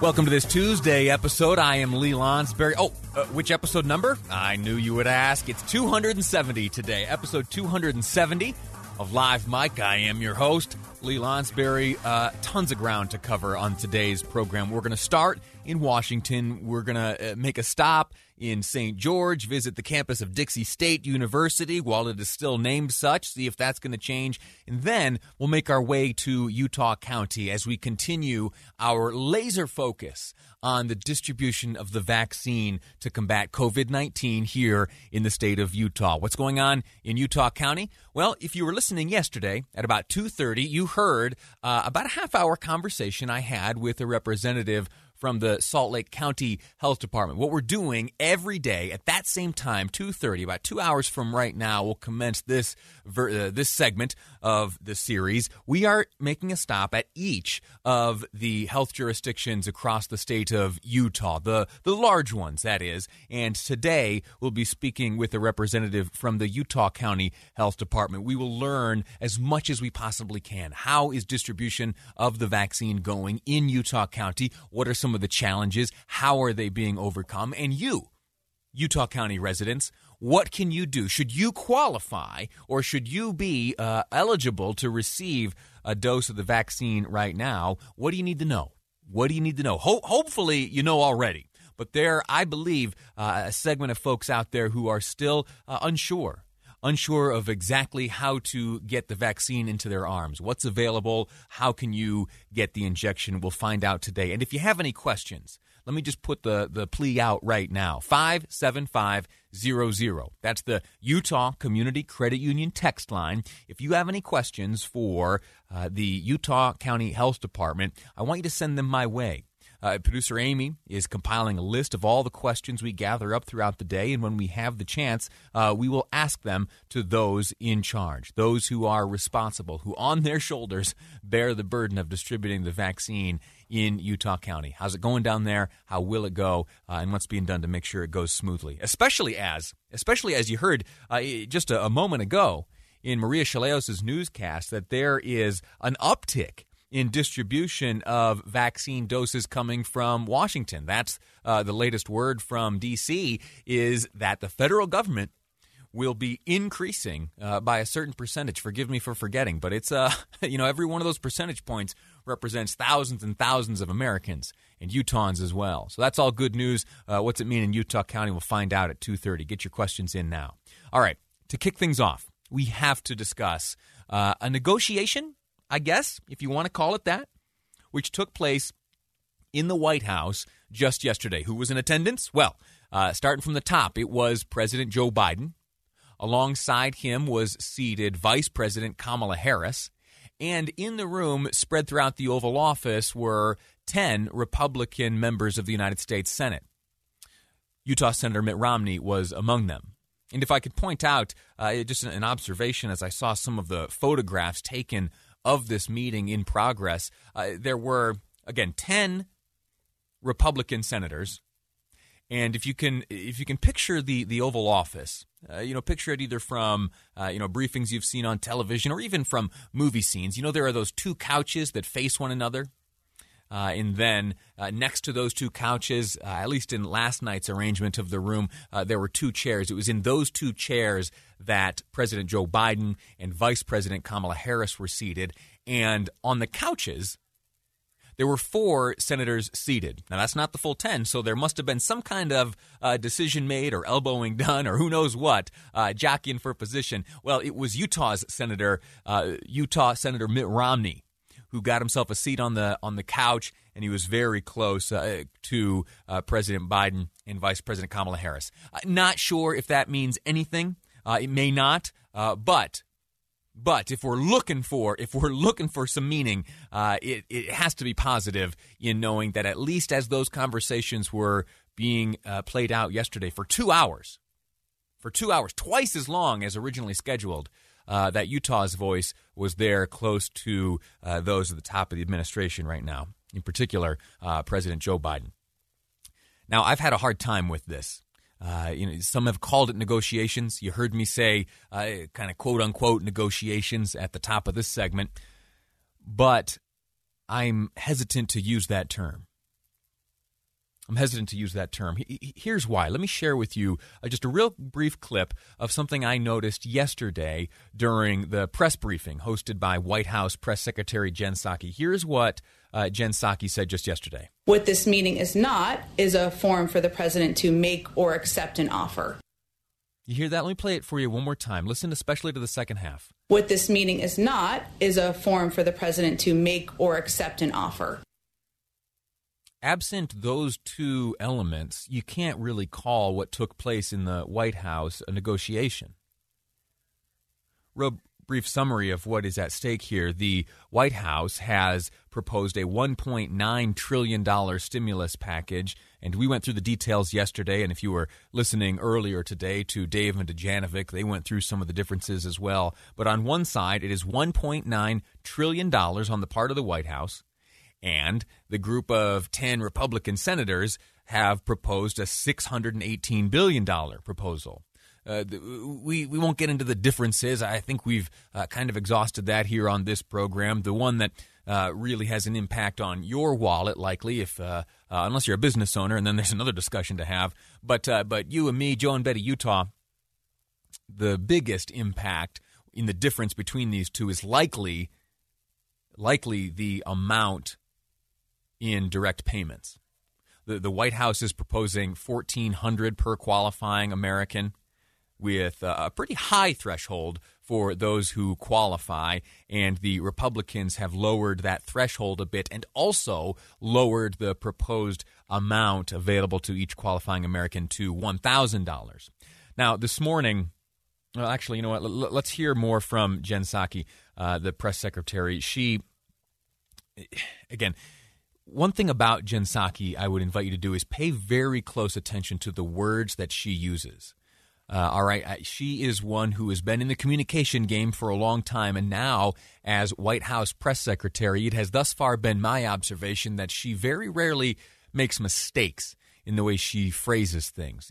Welcome to this Tuesday episode. I am Lee Lonsberry. Oh, uh, which episode number? I knew you would ask. It's 270 today, episode 270 of Live Mic. I am your host, Lee Lonsberry. Uh, tons of ground to cover on today's program. We're going to start in Washington. We're going to uh, make a stop in St. George, visit the campus of Dixie State University while it is still named such, see if that's going to change. And then we'll make our way to Utah County as we continue our laser focus on the distribution of the vaccine to combat COVID 19 here in the state of Utah. What's going on in Utah County? Well, if you were listening yesterday at about 2:30, you heard uh, about a half hour conversation I had with a representative from the Salt Lake County Health Department. What we're doing every day at that same time, 2:30, about 2 hours from right now, we'll commence this ver- uh, this segment of the series. We are making a stop at each of the health jurisdictions across the state of Utah, the the large ones that is. And today we'll be speaking with a representative from the Utah County Health Department. We will learn as much as we possibly can. How is distribution of the vaccine going in Utah County? What are some of the challenges? How are they being overcome? And you, Utah County residents, what can you do? Should you qualify or should you be uh, eligible to receive a dose of the vaccine right now? What do you need to know? What do you need to know? Ho- hopefully, you know already. But there, I believe, uh, a segment of folks out there who are still uh, unsure unsure of exactly how to get the vaccine into their arms. What's available? How can you get the injection? We'll find out today. And if you have any questions, let me just put the, the plea out right now 57500. That's the Utah Community Credit Union text line. If you have any questions for uh, the Utah County Health Department, I want you to send them my way. Uh, Producer Amy is compiling a list of all the questions we gather up throughout the day, and when we have the chance, uh, we will ask them to those in charge, those who are responsible, who on their shoulders bear the burden of distributing the vaccine in Utah County. How's it going down there? How will it go? Uh, and what's being done to make sure it goes smoothly? Especially as, especially as you heard uh, just a, a moment ago in Maria Shilaos' newscast, that there is an uptick in distribution of vaccine doses coming from Washington. That's uh, the latest word from D.C. is that the federal government will be increasing uh, by a certain percentage. Forgive me for forgetting, but it's uh, you know every one of those percentage points represents thousands and thousands of Americans and Utahns as well. So that's all good news. Uh, what's it mean in Utah County? We'll find out at two thirty. Get your questions in now. All right, to kick things off, we have to discuss uh, a negotiation I guess, if you want to call it that, which took place in the White House just yesterday. Who was in attendance? Well, uh, starting from the top, it was President Joe Biden. Alongside him was seated Vice President Kamala Harris. And in the room, spread throughout the Oval Office, were 10 Republican members of the United States Senate. Utah Senator Mitt Romney was among them. And if I could point out uh, just an observation as I saw some of the photographs taken of this meeting in progress, uh, there were, again, 10 Republican senators. And if you can, if you can picture the, the Oval Office, uh, you know, picture it either from uh, you know briefings you've seen on television or even from movie scenes. You know, there are those two couches that face one another. Uh, and then uh, next to those two couches, uh, at least in last night's arrangement of the room, uh, there were two chairs. It was in those two chairs that President Joe Biden and Vice President Kamala Harris were seated. And on the couches, there were four senators seated. Now, that's not the full 10, so there must have been some kind of uh, decision made or elbowing done or who knows what, uh, jockeying for position. Well, it was Utah's Senator, Utah Senator Mitt Romney who got himself a seat on the on the couch, and he was very close uh, to uh, President Biden and Vice President Kamala Harris. Uh, not sure if that means anything. Uh, it may not, uh, but But if we're looking for if we're looking for some meaning, uh, it it has to be positive in knowing that at least as those conversations were being uh, played out yesterday for two hours, for two hours, twice as long as originally scheduled, uh, that Utah's voice was there close to uh, those at the top of the administration right now, in particular, uh, President Joe Biden. Now, I've had a hard time with this. Uh, you know, some have called it negotiations. You heard me say uh, kind of quote unquote negotiations at the top of this segment, but I'm hesitant to use that term. I'm hesitant to use that term. Here's why. Let me share with you uh, just a real brief clip of something I noticed yesterday during the press briefing hosted by White House Press Secretary Jen Psaki. Here's what uh, Jen Psaki said just yesterday. What this meeting is not is a forum for the president to make or accept an offer. You hear that? Let me play it for you one more time. Listen especially to the second half. What this meeting is not is a forum for the president to make or accept an offer absent those two elements, you can't really call what took place in the White House a negotiation. Real brief summary of what is at stake here. The White House has proposed a $1.9 trillion stimulus package, and we went through the details yesterday. And if you were listening earlier today to Dave and Dujanovic, they went through some of the differences as well. But on one side, it is $1.9 trillion on the part of the White House. And the group of 10 Republican senators have proposed a $618 billion proposal. Uh, we we won't get into the differences. I think we've uh, kind of exhausted that here on this program. The one that uh, really has an impact on your wallet, likely, if uh, uh, unless you're a business owner, and then there's another discussion to have. But uh, but you and me, Joe and Betty, Utah, the biggest impact in the difference between these two is likely likely the amount in direct payments. The, the White House is proposing 1400 per qualifying American with a pretty high threshold for those who qualify and the Republicans have lowered that threshold a bit and also lowered the proposed amount available to each qualifying American to $1,000. Now, this morning, well, actually, you know what? Let's hear more from Jen Psaki, uh, the press secretary. She, again, one thing about Jen Psaki I would invite you to do is pay very close attention to the words that she uses. Uh, all right, she is one who has been in the communication game for a long time, and now, as White House press secretary, it has thus far been my observation that she very rarely makes mistakes in the way she phrases things.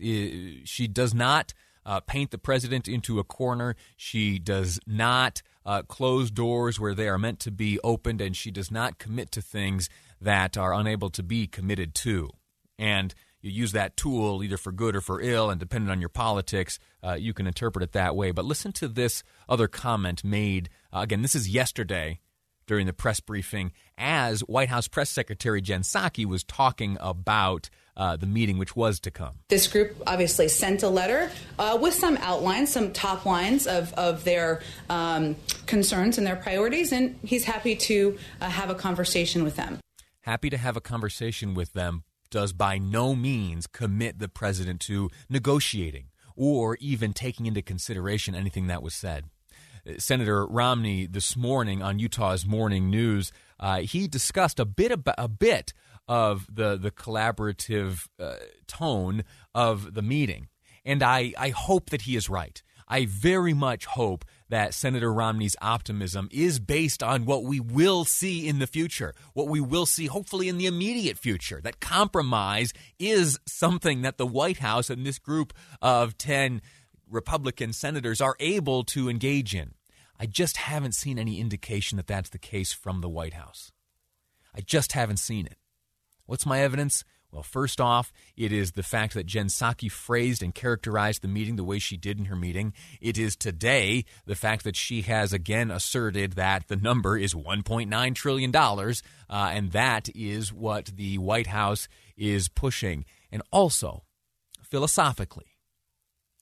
She does not uh, paint the president into a corner. She does not uh, close doors where they are meant to be opened, and she does not commit to things that are unable to be committed to. And you use that tool either for good or for ill, and depending on your politics, uh, you can interpret it that way. But listen to this other comment made. Uh, again, this is yesterday during the press briefing as White House Press Secretary Jen Psaki was talking about uh, the meeting which was to come. This group obviously sent a letter uh, with some outlines, some top lines of, of their um, concerns and their priorities, and he's happy to uh, have a conversation with them happy to have a conversation with them does by no means commit the president to negotiating or even taking into consideration anything that was said. Senator Romney this morning on Utah's Morning News, uh, he discussed a bit about, a bit of the the collaborative uh, tone of the meeting, and I I hope that he is right. I very much hope that Senator Romney's optimism is based on what we will see in the future, what we will see hopefully in the immediate future. That compromise is something that the White House and this group of 10 Republican senators are able to engage in. I just haven't seen any indication that that's the case from the White House. I just haven't seen it. What's my evidence? Well, first off, it is the fact that Jen Psaki phrased and characterized the meeting the way she did in her meeting. It is today the fact that she has again asserted that the number is $1.9 trillion, uh, and that is what the White House is pushing. And also, philosophically,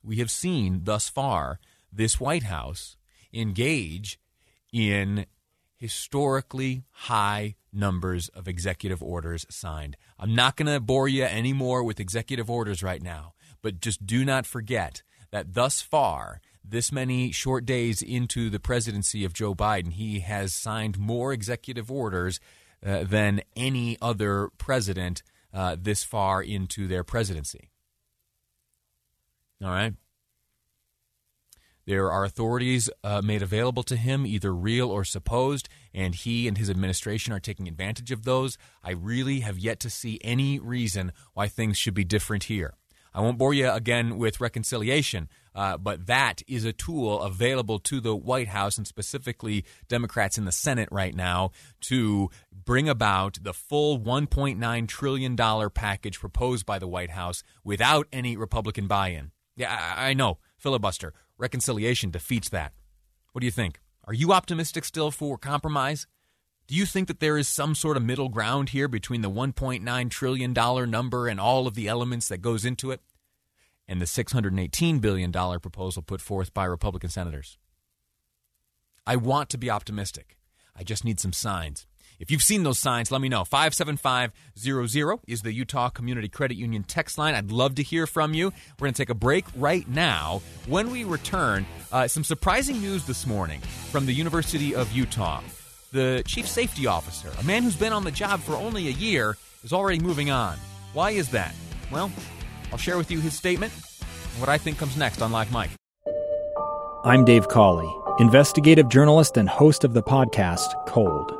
we have seen thus far this White House engage in historically high numbers of executive orders signed. I'm not going to bore you anymore with executive orders right now, but just do not forget that thus far, this many short days into the presidency of Joe Biden, he has signed more executive orders uh, than any other president uh, this far into their presidency. All right. There are authorities uh, made available to him, either real or supposed, and he and his administration are taking advantage of those. I really have yet to see any reason why things should be different here. I won't bore you again with reconciliation, uh, but that is a tool available to the White House and specifically Democrats in the Senate right now to bring about the full $1.9 trillion package proposed by the White House without any Republican buy in. Yeah, I, I know, filibuster. Reconciliation defeats that. What do you think? Are you optimistic still for compromise? Do you think that there is some sort of middle ground here between the $1.9 trillion number and all of the elements that goes into it and the $618 billion proposal put forth by Republican senators? I want to be optimistic. I just need some signs. If you've seen those signs, let me know. 57500 is the Utah Community Credit Union text line. I'd love to hear from you. We're going to take a break right now. When we return, uh, some surprising news this morning from the University of Utah. The chief safety officer, a man who's been on the job for only a year, is already moving on. Why is that? Well, I'll share with you his statement and what I think comes next on Live Mic. I'm Dave Cawley, investigative journalist and host of the podcast Cold.